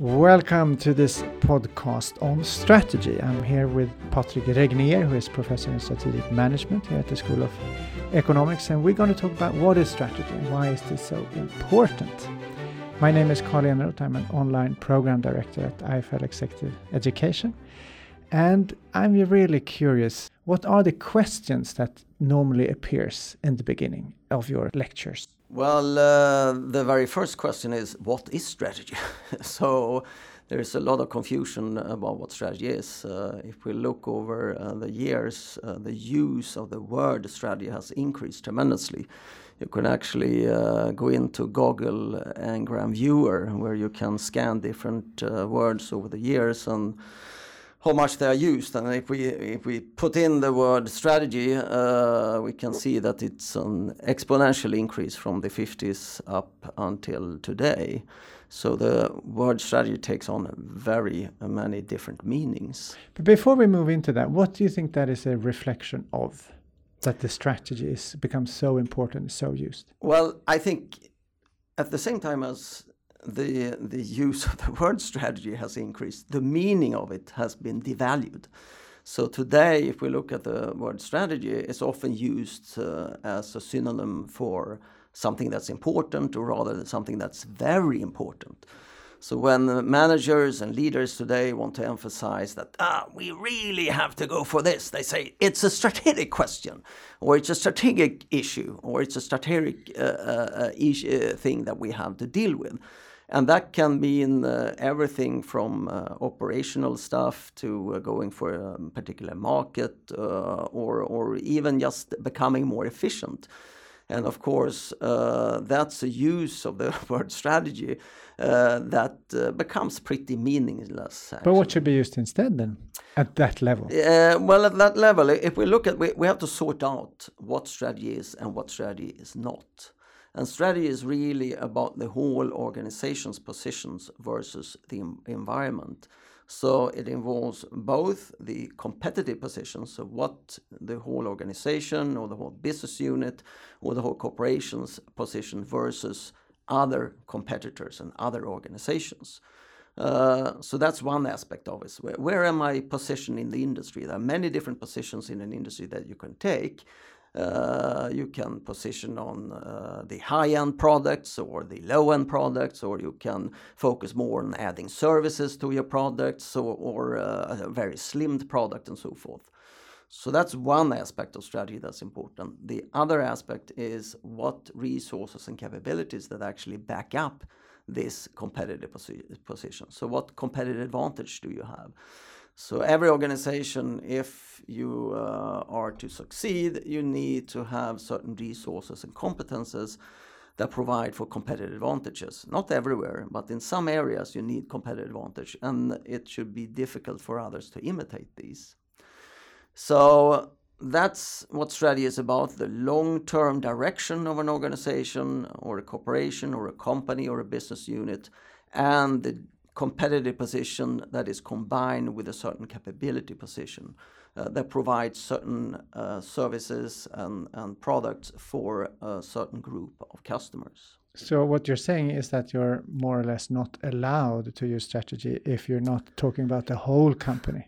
Welcome to this podcast on strategy. I'm here with Patrick Regnér, who is professor in strategic management here at the School of Economics, and we're going to talk about what is strategy and why is this so important. My name is Carl Eneroth. I'm an online program director at IFL Executive Education, and I'm really curious. What are the questions that normally appears in the beginning of your lectures? Well, uh, the very first question is what is strategy? so there is a lot of confusion about what strategy is. Uh, if we look over uh, the years, uh, the use of the word strategy has increased tremendously. You can actually uh, go into Google Ngram Viewer where you can scan different uh, words over the years and how much they are used. And if we if we put in the word strategy, uh, we can see that it's an exponential increase from the 50s up until today. So the word strategy takes on very many different meanings. But before we move into that, what do you think that is a reflection of? That the strategy is becomes so important, so used. Well, I think at the same time as the the use of the word strategy has increased. The meaning of it has been devalued. So today, if we look at the word strategy, it's often used uh, as a synonym for something that's important, or rather something that's very important. So when managers and leaders today want to emphasize that ah, we really have to go for this, they say it's a strategic question, or it's a strategic issue, or it's a strategic uh, uh, uh uh, thing that we have to deal with. And that can mean uh, everything from uh, operational stuff to uh, going for a particular market uh, or, or even just becoming more efficient. And of course, uh, that's a use of the word strategy uh, that becomes pretty meaningless. Actually. But what should be used instead then at that level? well, at that level, if we look at, we, we have to sort out what strategy is and what strategy is not. And strategy is really about the whole organization's positions versus the environment. So it involves both the competitive positions, so what the whole organization or the whole business unit or the whole corporation's position versus other competitors and other organizations. Uh, so that's one aspect of it. Where, where am I positioned in the industry? There are many different positions in an industry that you can take. Uh, you can position on uh, the high-end products or the low-end products, or you can focus more on adding services to your products or, uh, a very slimmed product and so forth. So that's one aspect of strategy that's important. The other aspect is what resources and capabilities that actually back up this competitive posi position. So what competitive advantage do you have? So every organization, if you uh, are to succeed, you need to have certain resources and competences that provide for competitive advantages. Not everywhere, but in some areas you need competitive advantage, and it should be difficult for others to imitate these. So that's what strategy is about the long term direction of an organization or a corporation or a company or a business unit and the competitive position that is combined with a certain capability position uh, that provides certain uh, services and, and products for a certain group of customers. So what you're saying is that you're more or less not allowed to use strategy if you're not talking about the whole company.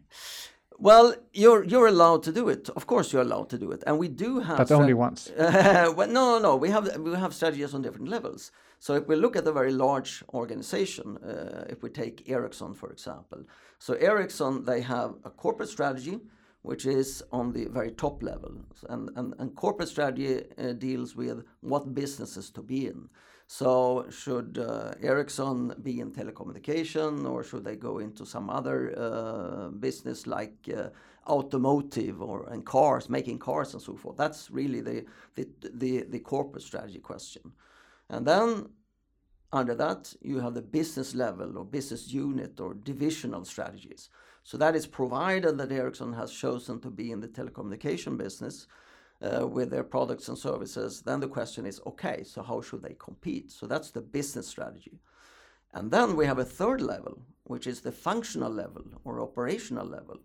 Well, you're you're allowed to do it. Of course, you're allowed to do it, and we do have. But only once. well, no, no, we have we have strategies on different levels. So if we look at a very large organization, uh, if we take Ericsson for example, so Ericsson they have a corporate strategy, which is on the very top level, and and, and corporate strategy uh, deals with what businesses to be in. So should uh, Ericsson be in telecommunication or should they go into some other uh, business like uh, automotive or and cars, making cars and so forth? That's really the, the, the, the corporate strategy question. And then under that, you have the business level or business unit or divisional strategies. So that is provided that Ericsson has chosen to be in the telecommunication business with their products and services, then the question is okay, so how should they compete? So that's the business strategy. And then we have a third level, which is the functional level or operational level.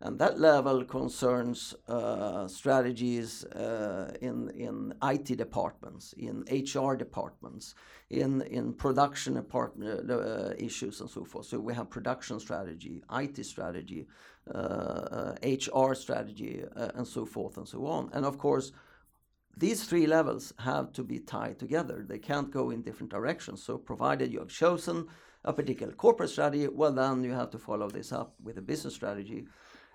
and that level concerns uh, strategies uh, in in IT departments, in HR departments, in in production department uh, issues and so forth. So we have production strategy, IT strategy, HR uh, strategy, uh, and so forth and so on. And of course, these three levels have to be tied together. They can't go in different directions. So provided you have chosen a particular corporate strategy, well then you have to follow this up with a business strategy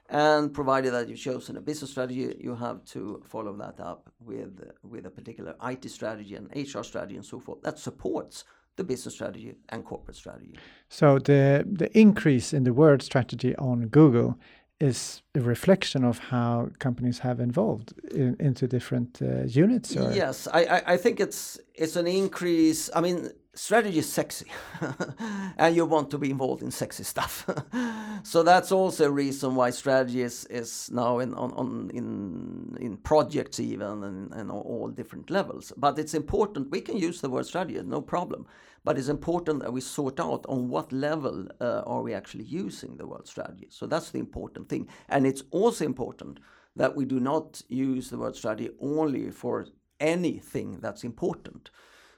and provided that you've chosen a business strategy, you have to follow that up with, with a particular IT strategy and HR strategy and so forth that supports the business strategy and corporate strategy. So the the increase in the word strategy on Google is a reflection of how companies have evolved in, into different uh, units. Or? Yes, I, I, I think it's it's an increase. I mean, strategy is sexy and you want to be involved in sexy stuff so that's also a reason why strategy is, is now in on, on in in projects even and, and all different levels but it's important we can use the word strategy no problem but it's important that we sort out on what level uh, are we actually using the word strategy. So that's the important thing. And it's also important that we do not use the word strategy only for anything that's important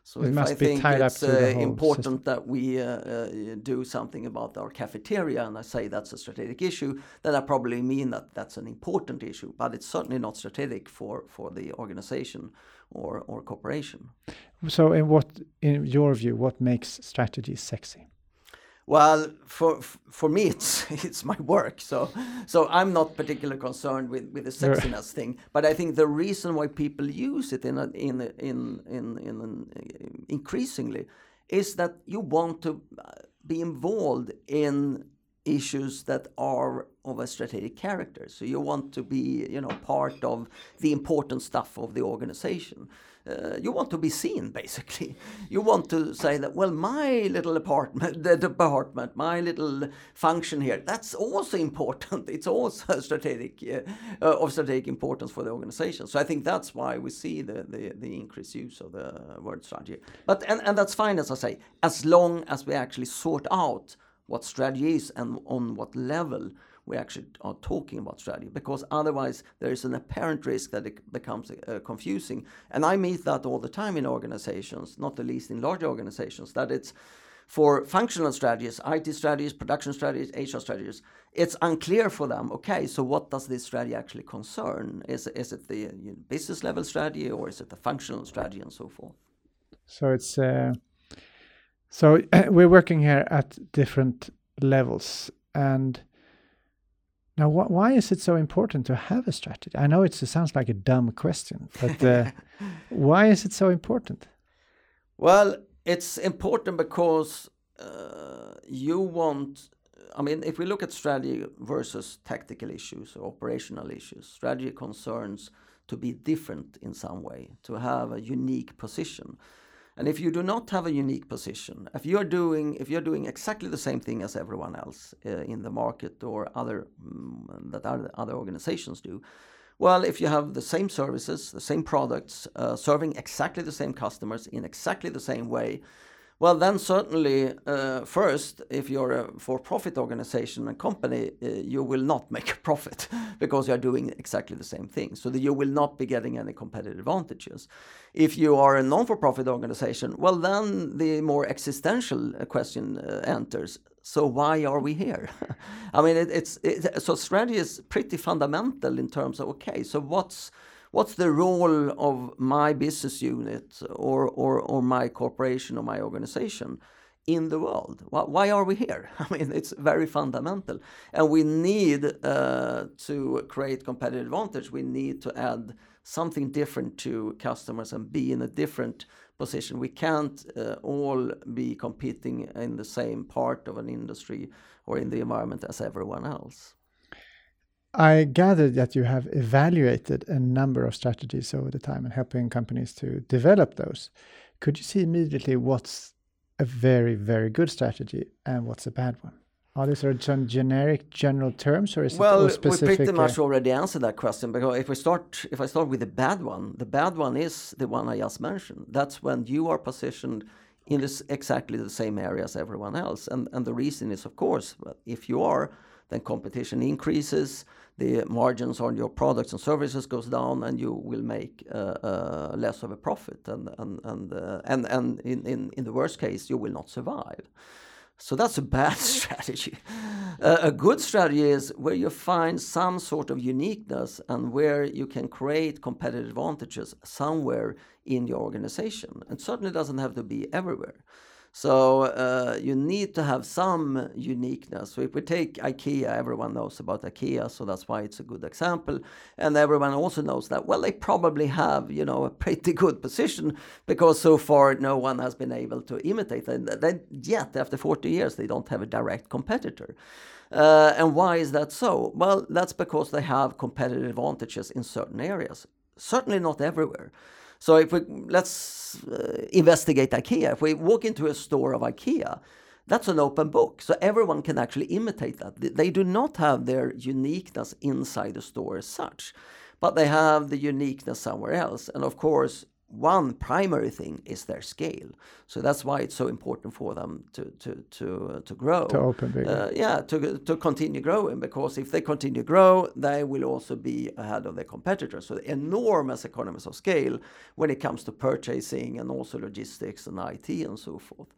so it if I think it's uh, important system. that we uh, uh, do something about our cafeteria and I say that's a strategic issue, then I probably mean that that's an important issue, but it's certainly not strategic for, for the organization or, or corporation. So in what, in your view, what makes strategy sexy? Well, for for me, it's it's my work, so so I'm not particularly concerned with, with the sexiness thing. But I think the reason why people use it in a, in a, in in in an, uh, increasingly is that you want to uh, be involved in issues that are of a strategic character. So you want to be, you know, part of the important stuff of the organization uh, you want to be seen basically. You want to say that well my little apartment the department my little function here that's also important. It's also strategic uh, uh, of strategic importance for the organization. So i think that's why we see the, the, the increased use of the word strategy. But and, and that's fine as i say as long as we actually sort out what strategy is and on what level we actually are talking about strategy because otherwise there is an apparent risk that it becomes uh, confusing. And I meet that all the time in organizations, not the least in large organizations, that it's for functional strategies, IT strategies, production strategies, HR strategies, it's unclear for them. Okay, so what does this strategy actually concern? Is, is it the business level strategy or is it the functional strategy and so forth? So it's uh, so we're working here at different levels, and now, wh why is it so important to have a strategy? I know it sounds like a dumb question, but uh, why is it so important? Well, it's important because uh, you want. I mean, if we look at strategy versus tactical issues or operational issues, strategy concerns to be different in some way, to have a unique position. And if you do not have a unique position, if you're doing if you're doing exactly the same thing as everyone else uh, in the market or other um, that other organizations do, well, if you have the same services, the same products, uh, serving exactly the same customers in exactly the same way, well, then certainly, uh, first, if you're a for-profit organization and company, uh, you will not make a profit because you are doing exactly the same thing. So that you will not be getting any competitive advantages. If you are a non-for-profit organization, well, then the more existential uh, question uh, enters. So why are we here? I mean, it, it's it, so strategy is pretty fundamental in terms of okay, so what's what's the role of my business unit or, or, or my corporation or my organization in the world? Why are we here? I mean, it's very fundamental. And we need uh, to create competitive advantage. We need to add something different to customers and be in a different position. We can't uh, all be competing in the same part of an industry or in the environment as everyone else. I gathered that you have evaluated a number of strategies over the time and helping companies to develop those. Could you see immediately what's a very, very good strategy and what's a bad one? Are these sort of some generic, general terms, or is well, it specific? Well, we pretty much uh, already answered that question because if we start, if I start with the bad one, the bad one is the one I just mentioned. That's when you are positioned in this exactly the same area as everyone else. And, and the reason is, of course, if you are, then competition increases, the margins on your products and services goes down, and you will make uh, uh, less of a profit. And and and uh, and, and in, the worst case, you will not survive. So that's a bad strategy. A good strategy is where you find some sort of uniqueness and where you can create competitive advantages somewhere in your organization. It certainly doesn't have to be everywhere. So uh, you need to have some uniqueness. So if we take IKEA, everyone knows about IKEA, so that's why it's a good example. And everyone also knows that well, they probably have you know a pretty good position because so far no one has been able to imitate them. They, yet after 40 years, they don't have a direct competitor. Uh, and why is that so? Well, that's because they have competitive advantages in certain areas. Certainly not everywhere. So if we let's uh, investigate IKEA. If we walk into a store of IKEA, that's an open book, so everyone can actually imitate that. They do not have their uniqueness inside the store as such, but they have the uniqueness somewhere else. And of course, one primary thing is their scale. So that's why it's so important for them to to to uh, to grow. To open bigger. Uh, yeah, to to continue growing because if they continue to grow, they will also be ahead of their competitors. So enormous economies of scale when it comes to purchasing and also logistics and IT and so forth.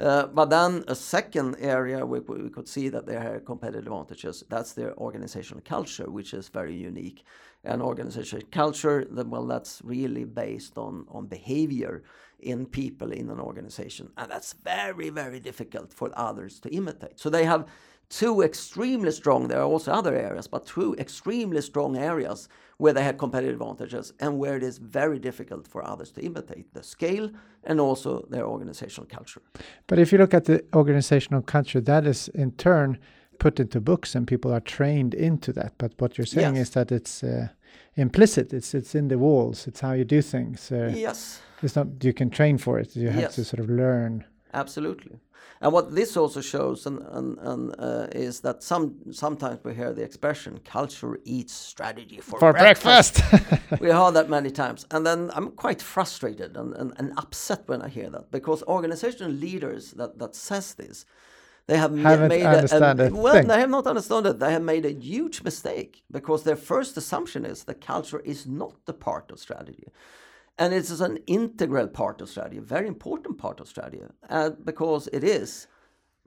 Uh, but then a second area we, we could see that they have competitive advantages. That's their organizational culture, which is very unique. And organizational culture, then well, that's really based on on behavior in people in an organization, and that's very very difficult for others to imitate. So they have two extremely strong. There are also other areas, but two extremely strong areas where they have competitive advantages and where it is very difficult for others to imitate the scale and also their organizational culture. But if you look at the organizational culture, that is in turn put into books and people are trained into that. But what you're saying yes. is that it's uh, implicit. It's it's in the walls. It's how you do things. Uh, yes. It's not you can train for it. You have yes. to sort of learn. Absolutely. And what this also shows and, and, and uh, is that some sometimes we hear the expression "culture eats strategy for, for breakfast." breakfast. we heard that many times, and then I'm quite frustrated and, and, and upset when I hear that because organizational leaders that that says this, they have Haven't made a, a, well, thing. they have not understood it. They have made a huge mistake because their first assumption is that culture is not the part of strategy. And it is an integral part of strategy, a very important part of strategy, uh, because it is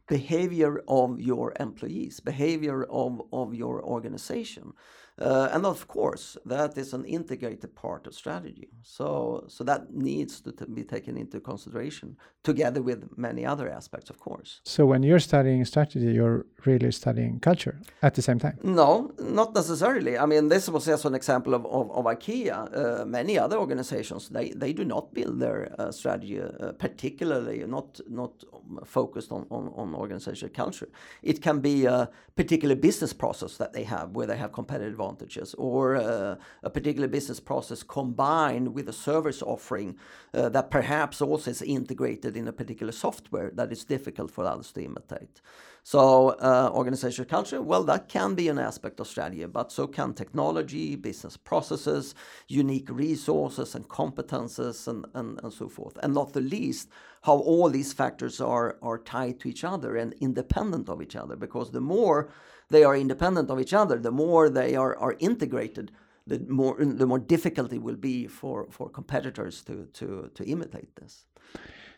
behavior of your employees, behavior of, of your organization. Uh, and of course, that is an integrated part of strategy. So, so that needs to be taken into consideration together with many other aspects, of course. So, when you're studying strategy, you're really studying culture at the same time? No, not necessarily. I mean, this was just an example of, of, of IKEA. Uh, many other organizations they, they do not build their uh, strategy, uh, particularly not not focused on, on, on organizational culture. It can be a particular business process that they have where they have competitive advantages or uh, a particular business process combined with a service offering uh, that perhaps also is integrated in a particular software that is difficult for others to imitate. So, uh, organizational culture, well, that can be an aspect of strategy, but so can technology, business processes, unique resources and competences, and, and, and so forth. And not the least, how all these factors are, are tied to each other and independent of each other, because the more they are independent of each other, the more they are, are integrated, the more the more difficult it will be for, for competitors to, to, to imitate this.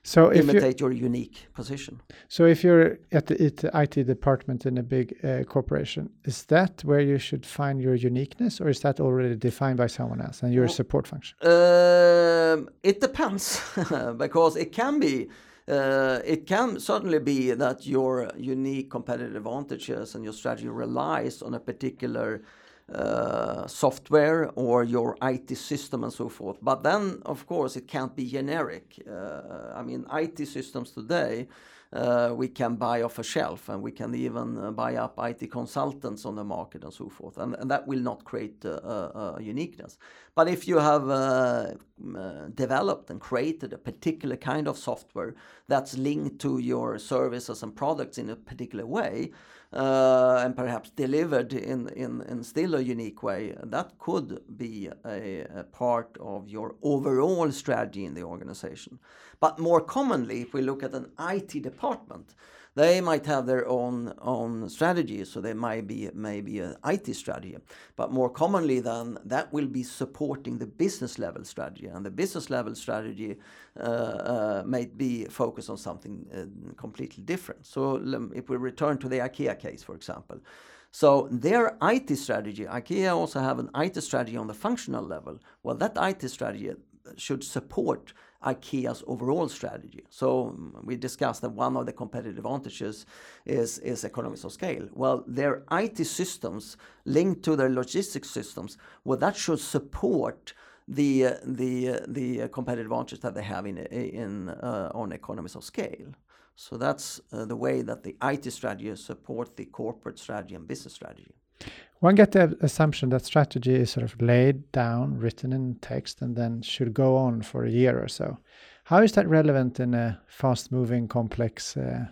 So imitate your unique position. So if you're at the, IT department in a big uh, corporation, is that where you should find your uniqueness, or is that already defined by someone else and your well, support function? Um, it depends, because it can be. Uh, it can certainly be that your unique competitive advantages and your strategy relies on a particular uh, software or your IT system and so forth. But then, of course, it can't be generic. Uh, I mean, IT systems today we can buy off a shelf and we can even uh, buy up IT consultants on the market and so forth. And, and that will not create a, uniqueness. But if you have uh, uh, developed and created a particular kind of software that's linked to your services and products in a particular way, uh, and perhaps delivered in, in, in still a unique way, that could be a, a, part of your overall strategy in the organization. But more commonly, if we look at an IT department, they might have their own own strategy, so they might be maybe an IT strategy. But more commonly than that will be supporting the business level strategy, and the business level strategy uh, uh, may be focused on something uh, completely different. So if we return to the IKEA case, for example. So their IT strategy, IKEA also have an IT strategy on the functional level. Well, that IT strategy should support IKEA's overall strategy. So we discussed that one of the competitive advantages is, is economies of scale. Well, their IT systems linked to their logistics systems, well, that should support the the the competitive advantage that they have in in uh, on economies of scale. So that's uh, the way that the IT strategy support the corporate strategy and business strategy. One get the assumption that strategy is sort of laid down, written in text, and then should go on for a year or so. How is that relevant in a fast-moving, complex, uh,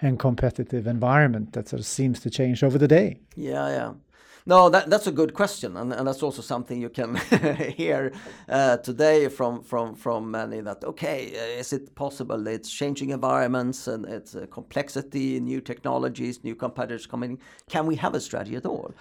and competitive environment that sort of seems to change over the day? Yeah, yeah. No, that, that's a good question, and, and that's also something you can hear uh, today from, from, from many that, okay, uh, is it possible it's changing environments and it's complexity, new technologies, new competitors coming? Can we have a strategy at all?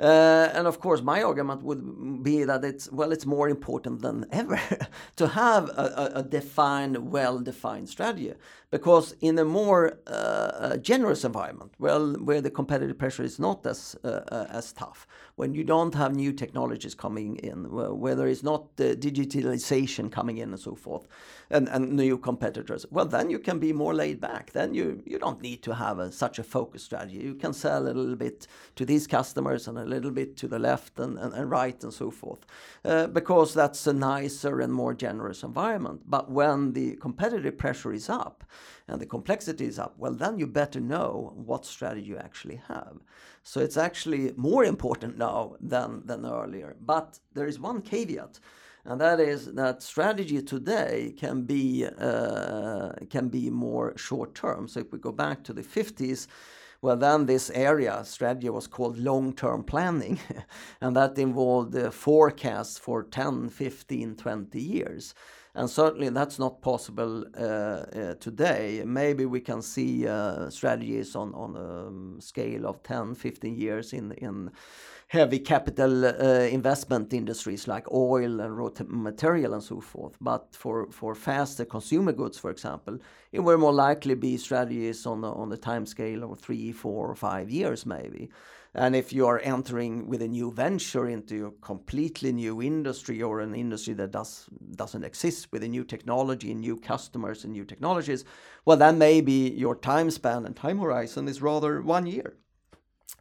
Uh, and of course, my argument would be that it's well, it's more important than ever to have a, a defined, well-defined strategy, because in a more uh, uh, generous environment, well, where the competitive pressure is not as uh, uh, as tough, when you don't have new technologies coming in, where there is not the digitalization coming in and so forth, and, and new competitors, well, then you can be more laid back. Then you you don't need to have a, such a focused strategy. You can sell a little bit to these customers and a little bit to the left and, and, and right and so forth, uh, because that's a nicer and more generous environment. But when the competitive pressure is up and the complexity is up, well, then you better know what strategy you actually have. So it's actually more important now than, than earlier. But there is one caveat and that is that strategy today can be uh, can be more short term. So if we go back to the 50s, well, then this area strategy was called long term planning, and that involved uh, forecasts for 10, 15, 20 years. And certainly that's not possible uh, uh, today. Maybe we can see uh, strategies on, on a um, scale of 10, 15 years in, in heavy capital uh, investment industries like oil and raw material and so forth. But for, for faster consumer goods, for example, it will more likely be strategies on the, on the time scale of three, four, or five years maybe. And if you are entering with a new venture into a completely new industry or an industry that does doesn't exist with a new technology and new customers and new technologies, well then maybe your time span and time horizon is rather one year.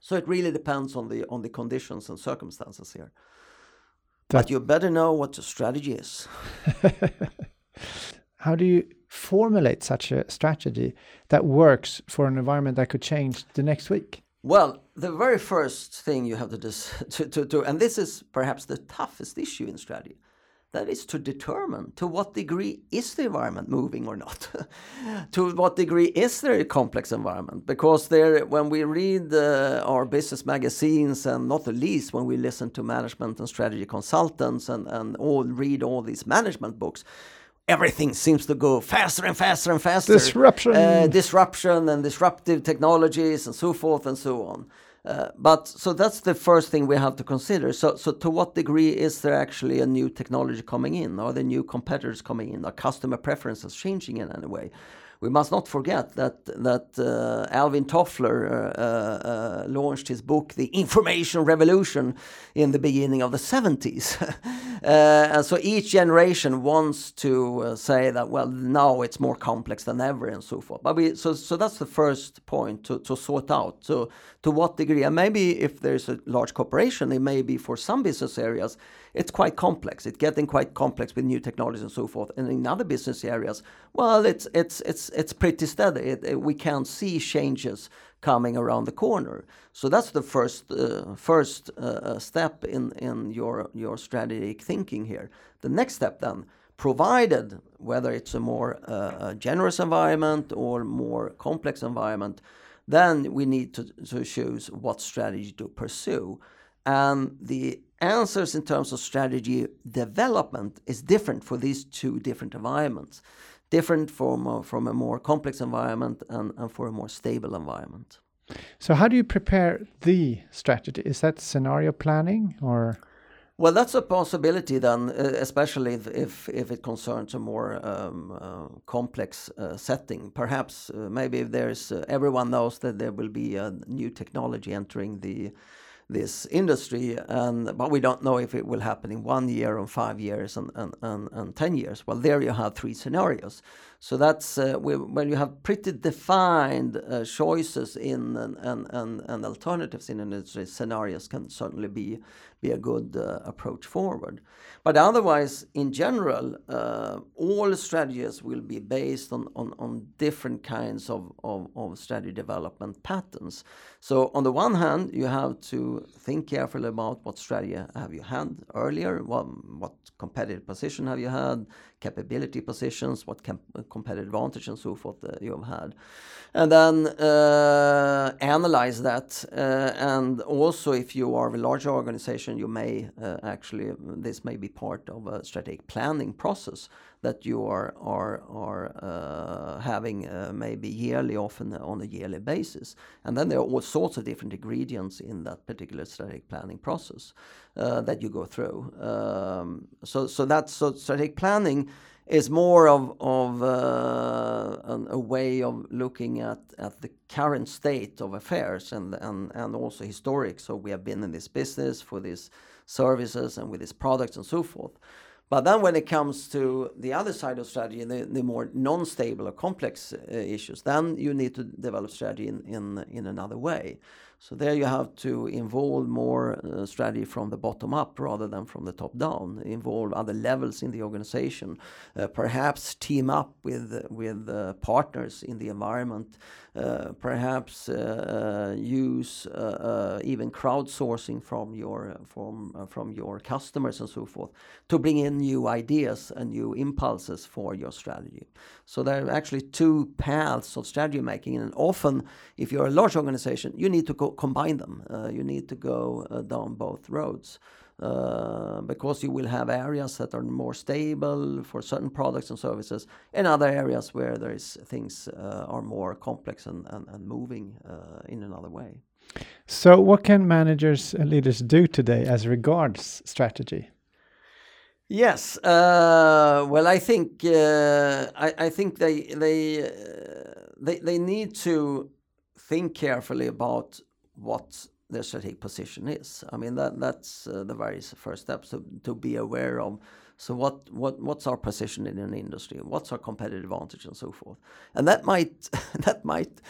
So it really depends on the on the conditions and circumstances here. That but you better know what the strategy is. How do you formulate such a strategy that works for an environment that could change the next week? Well, the very first thing you have to do, to, to, to, and this is perhaps the toughest issue in strategy, that is to determine to what degree is the environment moving or not. To what degree is there a complex environment? Because there when we read uh, our business magazines and not the least when we listen to management and strategy consultants and, and all read all these management books everything seems to go faster and faster and faster disruption uh, disruption and disruptive technologies and so forth and so on uh, but so that's the first thing we have to consider. So, so to what degree is there actually a new technology coming in? Are there new competitors coming in? Are customer preferences changing in any way? We must not forget that that uh, Alvin Toffler uh, uh launched his book, The Information Revolution, in the beginning of the 70s, Uh, and so each generation wants to uh, say that well now it's more complex than ever and so forth. But we so so that's the first point to, to sort out. So to what degree and maybe if there's a large corporation, it may be for some business areas it's quite complex. It's getting quite complex with new technologies and so forth. And in other business areas, well, it's it's it's it's pretty steady. It, it, we can't see changes coming around the corner. So that's the first uh, first uh, uh, step in in your your strategic thinking here. The next step then, provided whether it's a more uh, generous environment or more complex environment, then we need to, to choose what strategy to pursue. And the answers in terms of strategy development is different for these two different environments, different from, uh, from a more complex environment and, and for a more stable environment. So, how do you prepare the strategy? Is that scenario planning or? Well, that's a possibility then, uh, especially if, if, if it concerns a more um, uh, complex uh, setting. Perhaps uh, maybe if there's uh, everyone knows that there will be a new technology entering the this industry, and but we don't know if it will happen in one year or five years and, and, and, and 10 years. Well, there you have three scenarios. So that's uh, you have pretty defined uh, choices in and, and, and, and, alternatives in industry, scenarios can certainly be, be a good uh, approach forward. But otherwise, in general, uh, all strategies will be based on, on, on different kinds of, of, of strategy development patterns. So on the one hand, you have to think carefully about what strategy have you had earlier, what, what competitive position have you had, capability positions, what competitive advantage and so forth uh, you have had. And then uh, analyze that. Uh, and also, if you are a larger organization, you may uh, actually, this may be part of a strategic planning process that you are are are uh, having uh, maybe yearly, often on a yearly basis, and then there are all sorts of different ingredients in that particular strategic planning process uh, that you go through. Um, so so that's so strategic planning is more of of uh, an, a way of looking at at the current state of affairs and and and also historic. So we have been in this business for these services and with these products and so forth. But then when it comes to the other side of strategy, the, the more non-stable or complex uh, issues, then you need to develop strategy in, in, in another way. So there you have to involve more uh, strategy from the bottom up rather than from the top down. Involve other levels in the organization. Uh, perhaps team up with with uh, partners in the environment. Uh, perhaps uh, use uh, even crowdsourcing from your from from your customers and so forth to bring in new ideas and new impulses for your strategy. So there are actually two paths of strategy making, and often, if you're a large organization, you need to combine them. You need to go down both roads. Uh, because you will have areas that are more stable for certain products and services, and other areas where there is things uh, are more complex and, and, and moving uh, in another way. So, what can managers and leaders do today as regards strategy? Yes, uh, well, I think I, I, think they they they they need to think carefully about what their strategic position is. I mean that that's uh, the very first step so to be aware of. So what what what's our position in an industry? What's our competitive advantage and so forth? And that might that might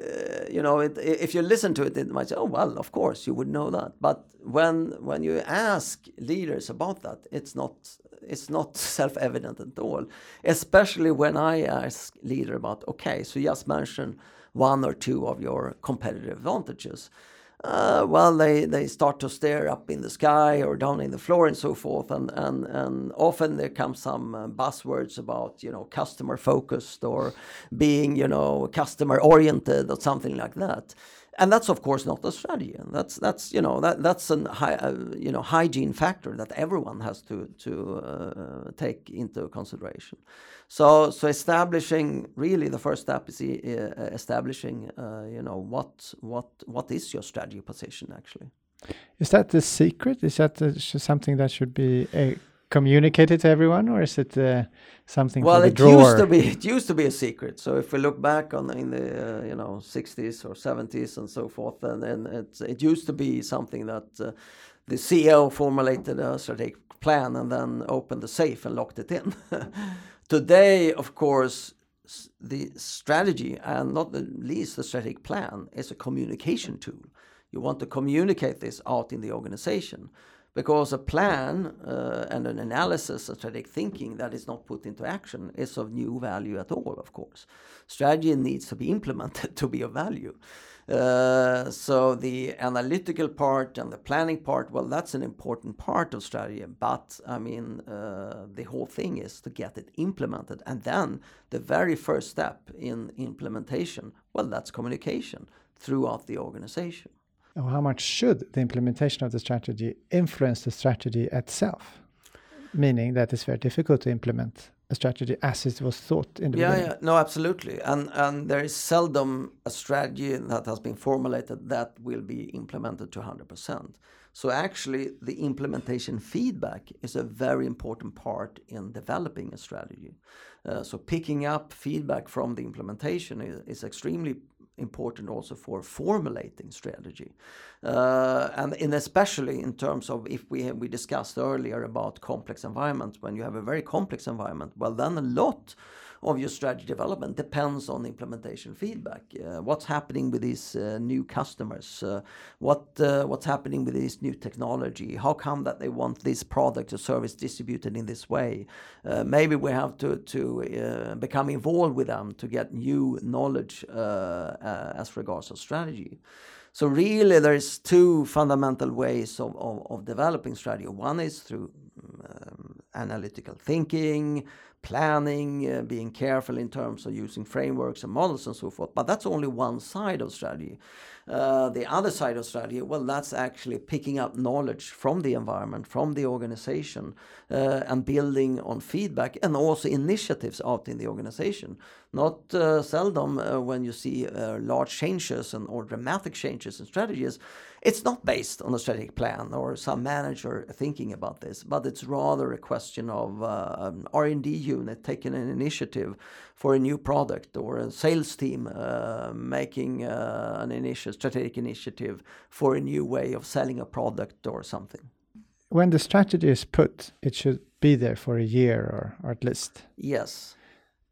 uh, you know it, if you listen to it, it might say, oh well, of course you would know that. But when when you ask leaders about that, it's not it's not self-evident at all. Especially when I ask leader about okay, so just mention one or two of your competitive advantages. Uh, well, they, they start to stare up in the sky or down in the floor and so forth. And, and, and often there come some uh, buzzwords about, you know, customer focused or being, you know, customer oriented or something like that and that's of course not a strategy and that's that's you know that that's an uh, you know hygiene factor that everyone has to to uh, take into consideration. So so establishing really the first step is uh, establishing uh, you know what what what is your strategy position actually? Is that the secret? Is that the, something that should be a communicate it to everyone, or is it uh, something well, it drawer? used to be it used to be a secret. So if we look back on in the uh, you know 60s or 70s and so forth, then, then it it used to be something that uh, the CEO formulated a strategic plan and then opened the safe and locked it in. Today, of course, the strategy and not the least the strategic plan is a communication tool. You want to communicate this out in the organization because a plan uh, and an analysis and strategic thinking that is not put into action is of new value at all, of course. Strategy needs to be implemented to be of value. Uh, so the analytical part and the planning part, well, that's an important part of strategy. But I mean, uh, the whole thing is to get it implemented, and then the very first step in implementation, well, that's communication throughout the organization. How much should the implementation of the strategy influence the strategy itself? Meaning that it's very difficult to implement a strategy as it was thought in the yeah, beginning. Yeah, no, absolutely. And and there is seldom a strategy that has been formulated that will be implemented to 100%. So actually the implementation feedback is a very important part in developing a strategy. Uh, so picking up feedback from the implementation is, is extremely important also for formulating strategy. Uh, and especially in terms of if we we discussed earlier about complex environments, when you have a very complex environment, well then a lot of your strategy development depends on implementation feedback. Uh, what's happening with these uh, new customers? Uh, what uh, what's happening with this new technology? How come that they want this product or service distributed in this way? Uh, maybe we have to to become involved with them to get new knowledge as regards of strategy. So really, there is two fundamental ways of, of, of developing strategy. One is through um, analytical thinking, planning, uh, being careful in terms of using frameworks and models and so forth. But that's only one side of strategy. Uh, the other side of strategy, well, that's actually picking up knowledge from the environment, from the organization, uh, and building on feedback and also initiatives out in the organization. Not uh, seldom uh, when you see uh, large changes and or dramatic changes in strategies, it's not based on a strategic plan or some manager thinking about this, but it's rather a question of uh, an R&D unit taking an initiative for a new product or a sales team uh, making uh, an initial strategic initiative for a new way of selling a product or something. When the strategy is put, it should be there for a year or, or at least. Yes.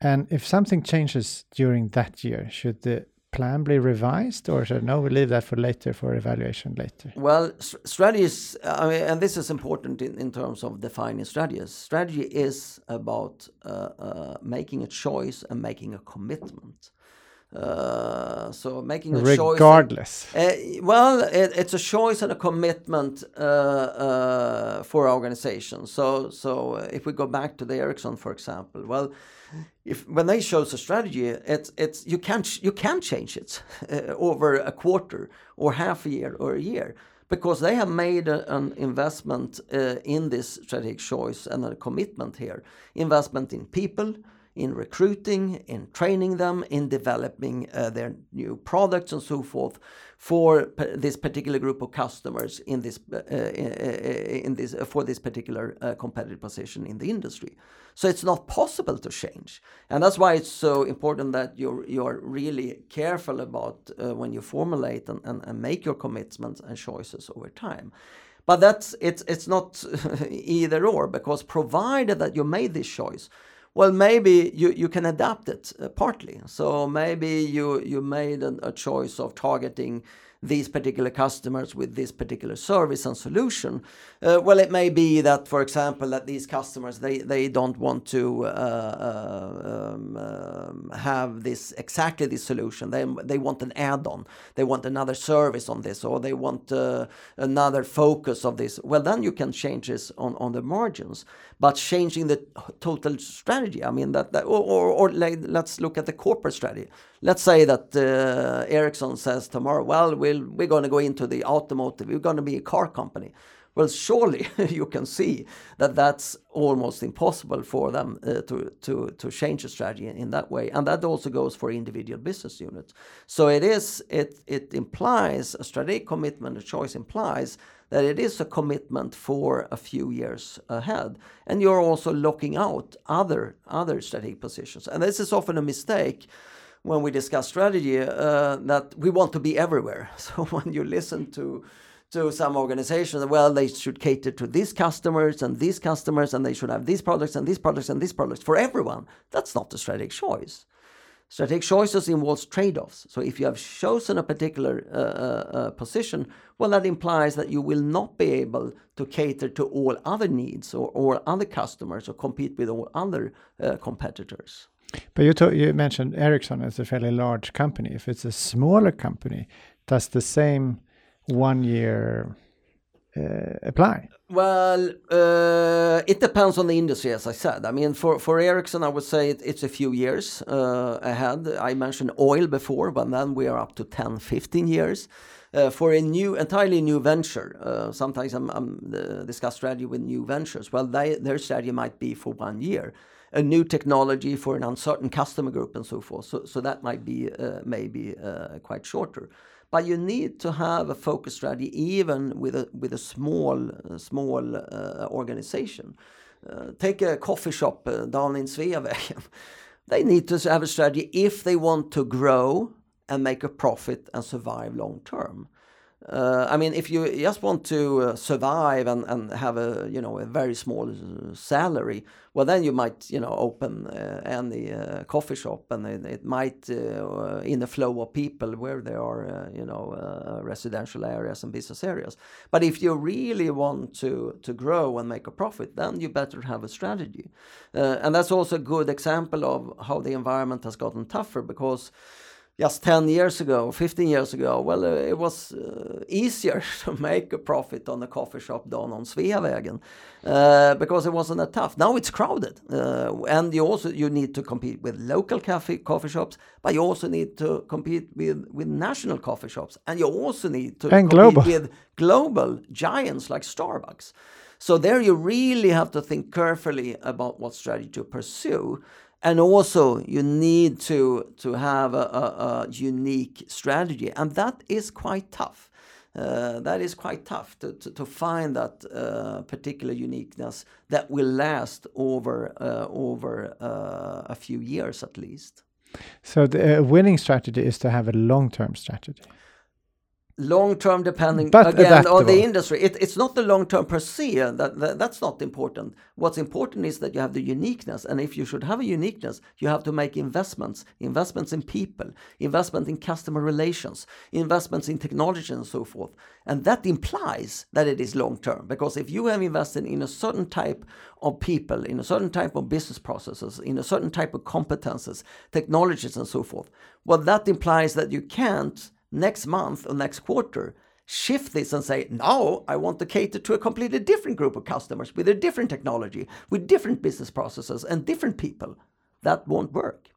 And if something changes during that year, should the plan be revised, or should no, we leave that for later for evaluation later? Well, strategies, I mean, and this is important in, in terms of defining strategies. Strategy is about uh, uh, making a choice and making a commitment. Uh, so making a regardless. choice. Regardless. Uh, well, it, it's a choice and a commitment uh, uh, for organizations. So, so if we go back to the Ericsson, for example, well, if when they chose a strategy, it's it's you can't you can't change it uh, over a quarter or half a year or a year because they have made a, an investment uh, in this strategic choice and a commitment here, investment in people, in recruiting, in training them, in developing uh, their new products and so forth for this particular group of customers in this uh, in this for this particular uh, competitive position in the industry. So it's not possible to change, and that's why it's so important that you're you're really careful about uh, when you formulate and, and, and make your commitments and choices over time. But that's it's it's not either or because provided that you made this choice, well, maybe you, you can adapt it uh, partly. So maybe you, you made an, a choice of targeting these particular customers with this particular service and solution. Uh, well, it may be that, for example, that these customers they they don't want to uh, uh um, um, have this exactly this solution. They they want an add-on. They want another service on this, or they want uh, another focus of this. Well, then you can change this on on the margins. But changing the total strategy, I mean that, that or, or, or like, let's look at the corporate strategy. Let's say that uh, Ericsson says tomorrow, well, we'll we're going to go into the automotive. We're going to be a car company. Well, surely you can see that that's almost impossible for them uh, to, to, to change a strategy in that way. And that also goes for individual business units. So it is, it, it implies a strategic commitment, a choice implies that it is a commitment for a few years ahead. And you're also locking out other, other strategic positions. And this is often a mistake when we discuss strategy uh, that we want to be everywhere. So when you listen to to some organizations, well, they should cater to these customers and these customers, and they should have these products and these products and these products for everyone. That's not the strategic choice. Strategic choices involves trade-offs. So if you have chosen a particular uh, uh, uh, position, well, that implies that you will not be able to cater to all other needs or, or other customers or compete with all other uh, competitors. But you, talk, you mentioned Ericsson as a fairly large company. If it's a smaller company, does the same one year uh, apply? Well, uh, it depends on the industry, as I said. I mean, for, for Ericsson, I would say it, it's a few years uh, ahead. I mentioned oil before, but then we are up to 10, 15 years. Uh, for a new, entirely new venture, uh, sometimes I'm, I'm uh, discuss strategy with new ventures. Well, they, their strategy might be for one year, a new technology for an uncertain customer group and so forth. So, so that might be maybe quite shorter but you need to have a focus strategy even with a with a small uh, small uh, organization. Uh, take a coffee shop uh, down in Sveavägen. they need to have a strategy if they want to grow and make a profit and survive long term. Uh, I mean, if you just want to uh, survive and, and have a you know a very small uh, salary, well then you might you know open uh, any uh, coffee shop and it, it might uh, in the flow of people where there are you know residential areas and business areas. But if you really want to to grow and make a profit, then you better have a strategy, and that's also a good example of how the environment has gotten tougher because just 10 years ago, 15 years ago, well, uh, it was uh, easier to make a profit on a coffee shop down on Sveavägen uh, because it wasn't that tough. Now it's crowded, uh, and you also you need to compete with local coffee coffee shops, but you also need to compete with with national coffee shops, and you also need to and compete global. with global giants like Starbucks. So there you really have to think carefully about what strategy to pursue and also you need to to have a, a, a unique strategy. And that is quite tough. Uh, that is quite tough to, to, to find that uh, particular uniqueness that will last over uh, over uh, a few years at least. So the winning strategy is to have a long-term strategy long term depending but again adaptable. on the industry. It, it's not the long term per se that, that, that's not important. What's important is that you have the uniqueness and if you should have a uniqueness you have to make investments. Investments in people investment in customer relations investments in technology and so forth. And that implies that it is long term because if you have invested in a certain type of people in a certain type of business processes in a certain type of competences technologies and so forth well that implies that you can't next month or next quarter shift this and say, now I want to cater to a completely different group of customers with a different technology, with different business processes and different people. That won't work.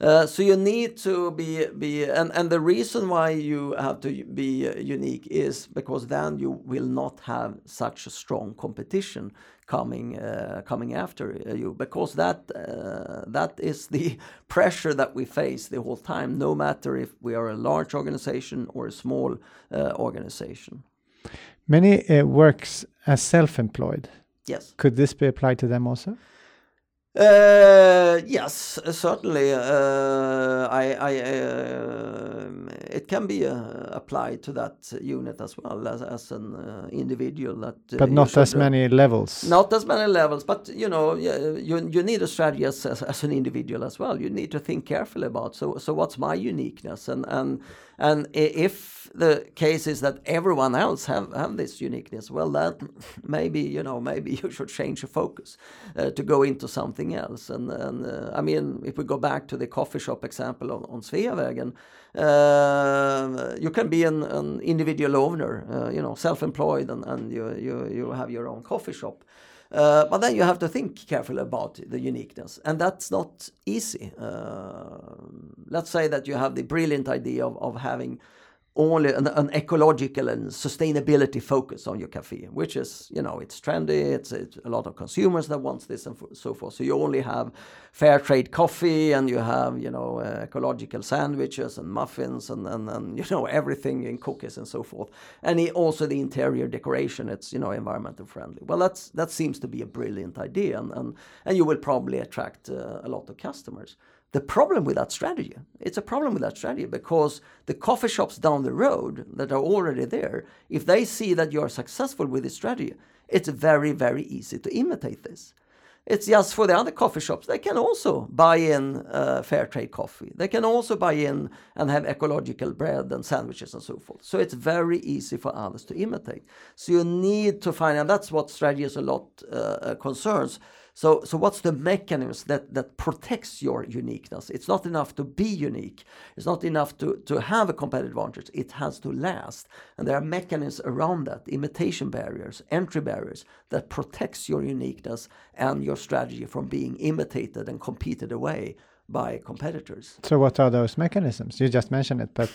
Uh, so you need to be be and and the reason why you have to be uh, unique is because then you will not have such a strong competition coming uh, coming after uh, you because that uh, that is the pressure that we face the whole time no matter if we are a large organization or a small uh, organization. Many works as self-employed. Yes. Could this be applied to them also uh, yes, certainly. Uh, I, I uh, it can be uh, applied to that unit as well as, as an uh, individual. That, uh, but not as many levels. Not as many levels, but you know, you you need a strategy as, as, as an individual as well. You need to think carefully about so so what's my uniqueness and and and if the case is that everyone else have, have this uniqueness, well, that maybe you know maybe you should change your focus uh, to go into something else. And, and uh, I mean, if we go back to the coffee shop example on, on Sveavägen, uh, you can be an, an individual owner, uh, you know, self-employed, and, and you, you you have your own coffee shop. Uh, but then you have to think carefully about the uniqueness, and that's not easy. Uh, let's say that you have the brilliant idea of, of having only an, an, ecological and sustainability focus on your cafe, which is, you know, it's trendy. It's, it's a lot of consumers that wants this and so forth. So you only have fair trade coffee and you have, you know, uh, ecological sandwiches and muffins and, and, and, you know, everything in cookies and so forth. And also the interior decoration, it's, you know, environmental friendly. Well, that's, that seems to be a brilliant idea and, and, and you will probably attract uh, a lot of customers. The problem with that strategy, it's a problem with that strategy because the coffee shops down the road that are already there, if they see that you are successful with this strategy, it's very, very easy to imitate this. It's just for the other coffee shops, they can also buy in uh, fair trade coffee. They can also buy in and have ecological bread and sandwiches and so forth. So it's very easy for others to imitate. So you need to find, and that's what strategy is a lot uh, uh concerns so, so what's the mechanism that, that protects your uniqueness? It's not enough to be unique. It's not enough to, to have a competitive advantage. It has to last. And there are mechanisms around that, imitation barriers, entry barriers, that protects your uniqueness and your strategy from being imitated and competed away by competitors. So what are those mechanisms? You just mentioned it, but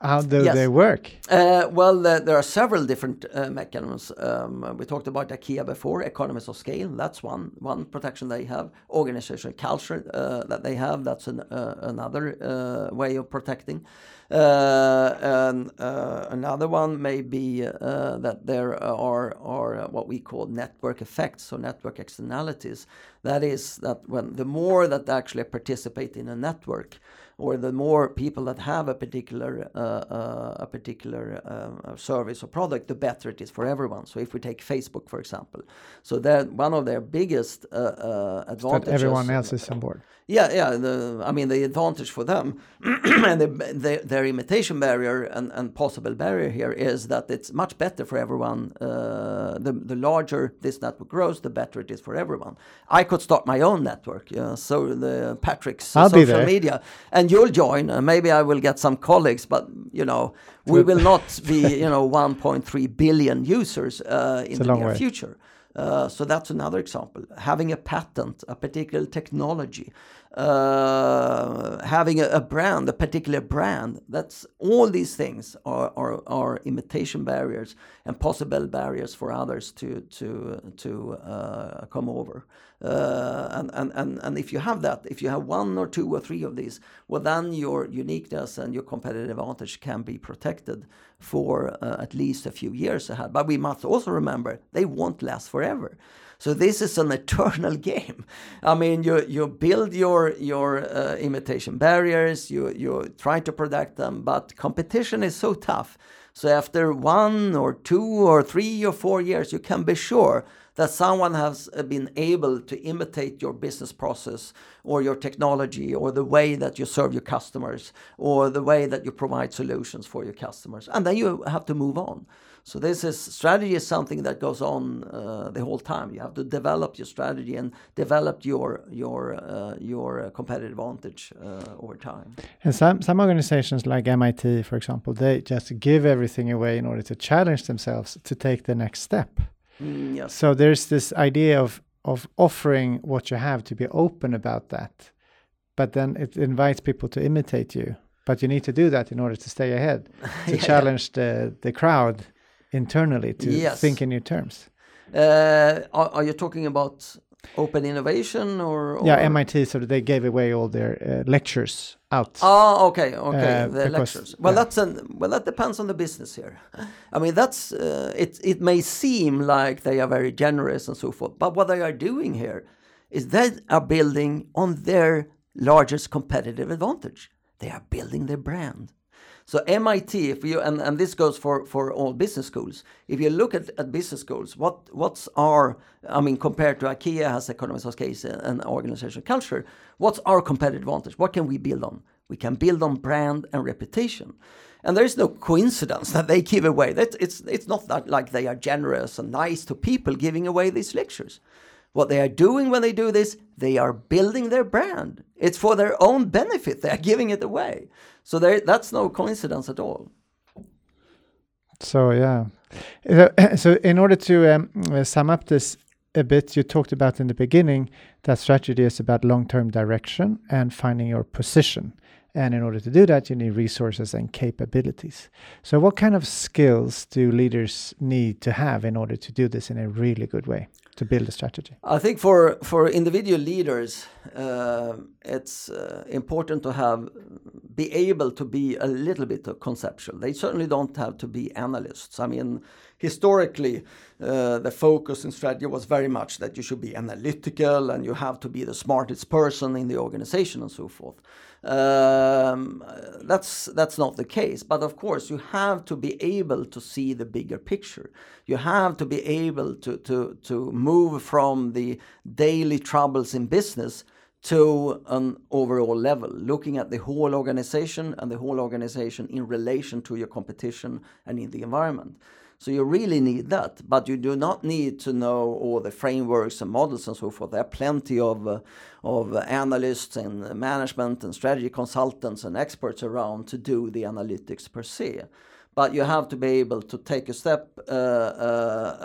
how do yes. they work? Uh, well, uh, there are several different uh, mechanisms. Um, we talked about IKEA before, economies of scale. That's one one protection they have. Organizational culture uh, that they have. That's an, uh, another uh, way of protecting. and another one may be that there are are what we call network effects or network externalities. That is that when the more that actually participate in a network or the more people that have a particular uh, uh, a particular uh, service or product, the better it is for everyone. So if we take Facebook, for example, so that one of their biggest uh, uh, advantages. That everyone else is on board. Yeah, yeah. The, I mean, the advantage for them and the, the, their imitation barrier and, and possible barrier here is that it's much better for everyone. Uh, the, the larger this network grows, the better it is for everyone. I could start my own network, yeah, so the Patrick's I'll social media, and you'll join. Uh, maybe I will get some colleagues, but you know, we will not be you know 1.3 billion users uh, in the near way. future. Uh, so that's another example. Having a patent, a particular technology, uh, having a, a, brand, a particular brand. That's all these things are, are, are imitation barriers and possible barriers for others to to to uh, come over. Uh, and, and, and, and if you have that, if you have one or two or three of these, well, then your uniqueness and your competitive advantage can be protected for uh, at least a few years ahead. But we must also remember they won't last forever. So this is an eternal game. I mean, you you build your your uh, imitation barriers, you you try to protect them, but competition is so tough. So after one or two or three or four years, you can be sure that someone has uh, been able to imitate your business process or your technology or the way that you serve your customers or the way that you provide solutions for your customers. And then you have to move on. So this is strategy is something that goes on uh, the whole time. You have to develop your strategy and develop your your uh, your competitive advantage uh, over time. And some some organizations like MIT, for example, they just give everything away in order to challenge themselves to take the next step. Mm, yes. So there's this idea of of offering what you have to be open about that, but then it invites people to imitate you. But you need to do that in order to stay ahead, to yeah, challenge the the crowd internally to yes. think in new terms. Uh, are, are, you talking about open innovation or, or, yeah MIT so they gave away all their uh, lectures out oh okay okay uh, the lectures well yeah. that's an well that depends on the business here I mean that's uh, it it may seem like they are very generous and so forth but what they are doing here is they are building on their largest competitive advantage they are building their brand so MIT, if you and, and this goes for, for all business schools, if you look at, at business schools, what what's our I mean compared to IKEA has economies of scale and organizational culture, what's our competitive advantage? What can we build on? We can build on brand and reputation. And there is no coincidence that they give away. That it's it's not that like they are generous and nice to people giving away these lectures. What they are doing when they do this, they are building their brand. It's for their own benefit. They are giving it away. So there, that's no coincidence at all. So yeah, so in order to um, sum up this a bit. You talked about in the beginning that strategy is about long term direction and finding your position. And in order to do that, you need resources and capabilities. So, what kind of skills do leaders need to have in order to do this in a really good way? To build a strategy? I think for for individual leaders, uh, it's uh, important to have be able to be a little bit conceptual. They certainly don't have to be analysts. I mean, historically, uh, the focus in strategy was very much that you should be analytical and you have to be the smartest person in the organization and so forth. Um, that's that's not the case. But of course, you have to be able to see the bigger picture. You have to be able to to to move from the daily troubles in business to an overall level, looking at the whole organization and the whole organization in relation to your competition and in the environment. So you really need that, but you do not need to know all the frameworks and models and so forth. There are plenty of uh, of analysts and management and strategy consultants and experts around to do the analytics per se but you have to be able to take a step uh, uh,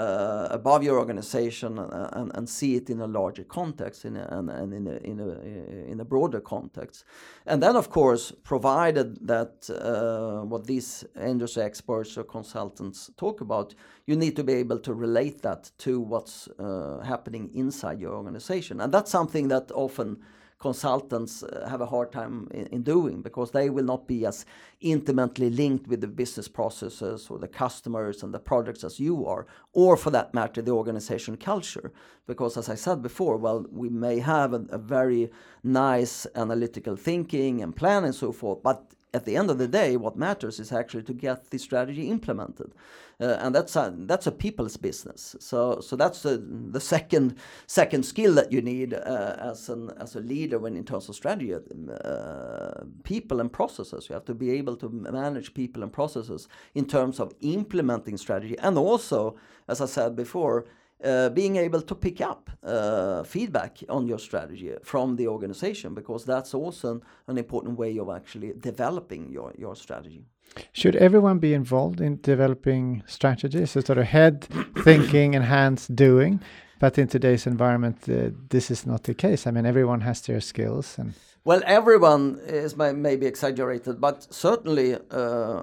uh above your organization and, and, see it in a larger context in a, and, in, a, in, a, in a broader context. And then, of course, provided that uh, what these industry experts or consultants talk about, you need to be able to relate that to what's uh, happening inside your organization. And that's something that often consultants uh, have a hard time in, in, doing because they will not be as intimately linked with the business processes or the customers and the products as you are, or for that matter, the organization culture. Because as I said before, well, we may have a, a very nice analytical thinking and plan and so forth, but at the end of the day, what matters is actually to get the strategy implemented, uh, and that's a that's a people's business. So so that's the the second second skill that you need uh, as an as a leader when in terms of strategy, uh, people and processes. You have to be able to manage people and processes in terms of implementing strategy, and also, as I said before uh, being able to pick up uh, feedback on your strategy from the organization because that's also an important way of actually developing your, your strategy. Should everyone be involved in developing strategies? So sort of head thinking and hands doing, but in today's environment, uh, this is not the case. I mean, everyone has their skills and. Well, everyone is maybe exaggerated, but certainly uh,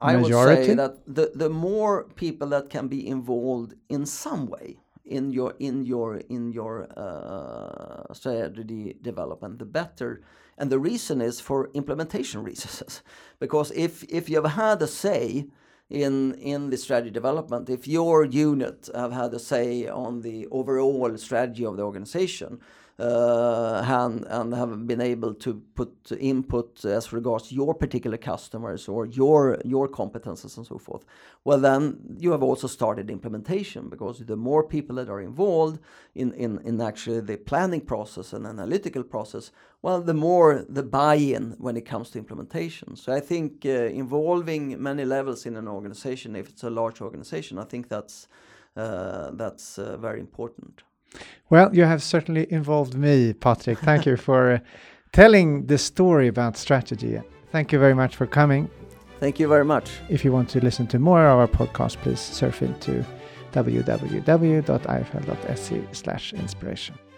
I would say that the, the more people that can be involved in some way in your in your in your uh, strategy development, the better. And the reason is for implementation reasons, because if if you've had a say in in the strategy development, if your unit have had a say on the overall strategy of the organization, and, and have been able to put input as regards your particular customers or your your competences and so forth. Well then you have also started implementation because the more people that are involved in in, in actually the planning process and analytical process well the more the buy-in when it comes to implementation. So i think uh, involving many levels in an organization if it's a large organization i think that's uh, that's uh, very important well, you have certainly involved me, Patrick. Thank you for uh, telling the story about strategy. Thank you very much for coming. Thank you very much. If you want to listen to more of our podcast, please surf into www.ifl.se/inspiration.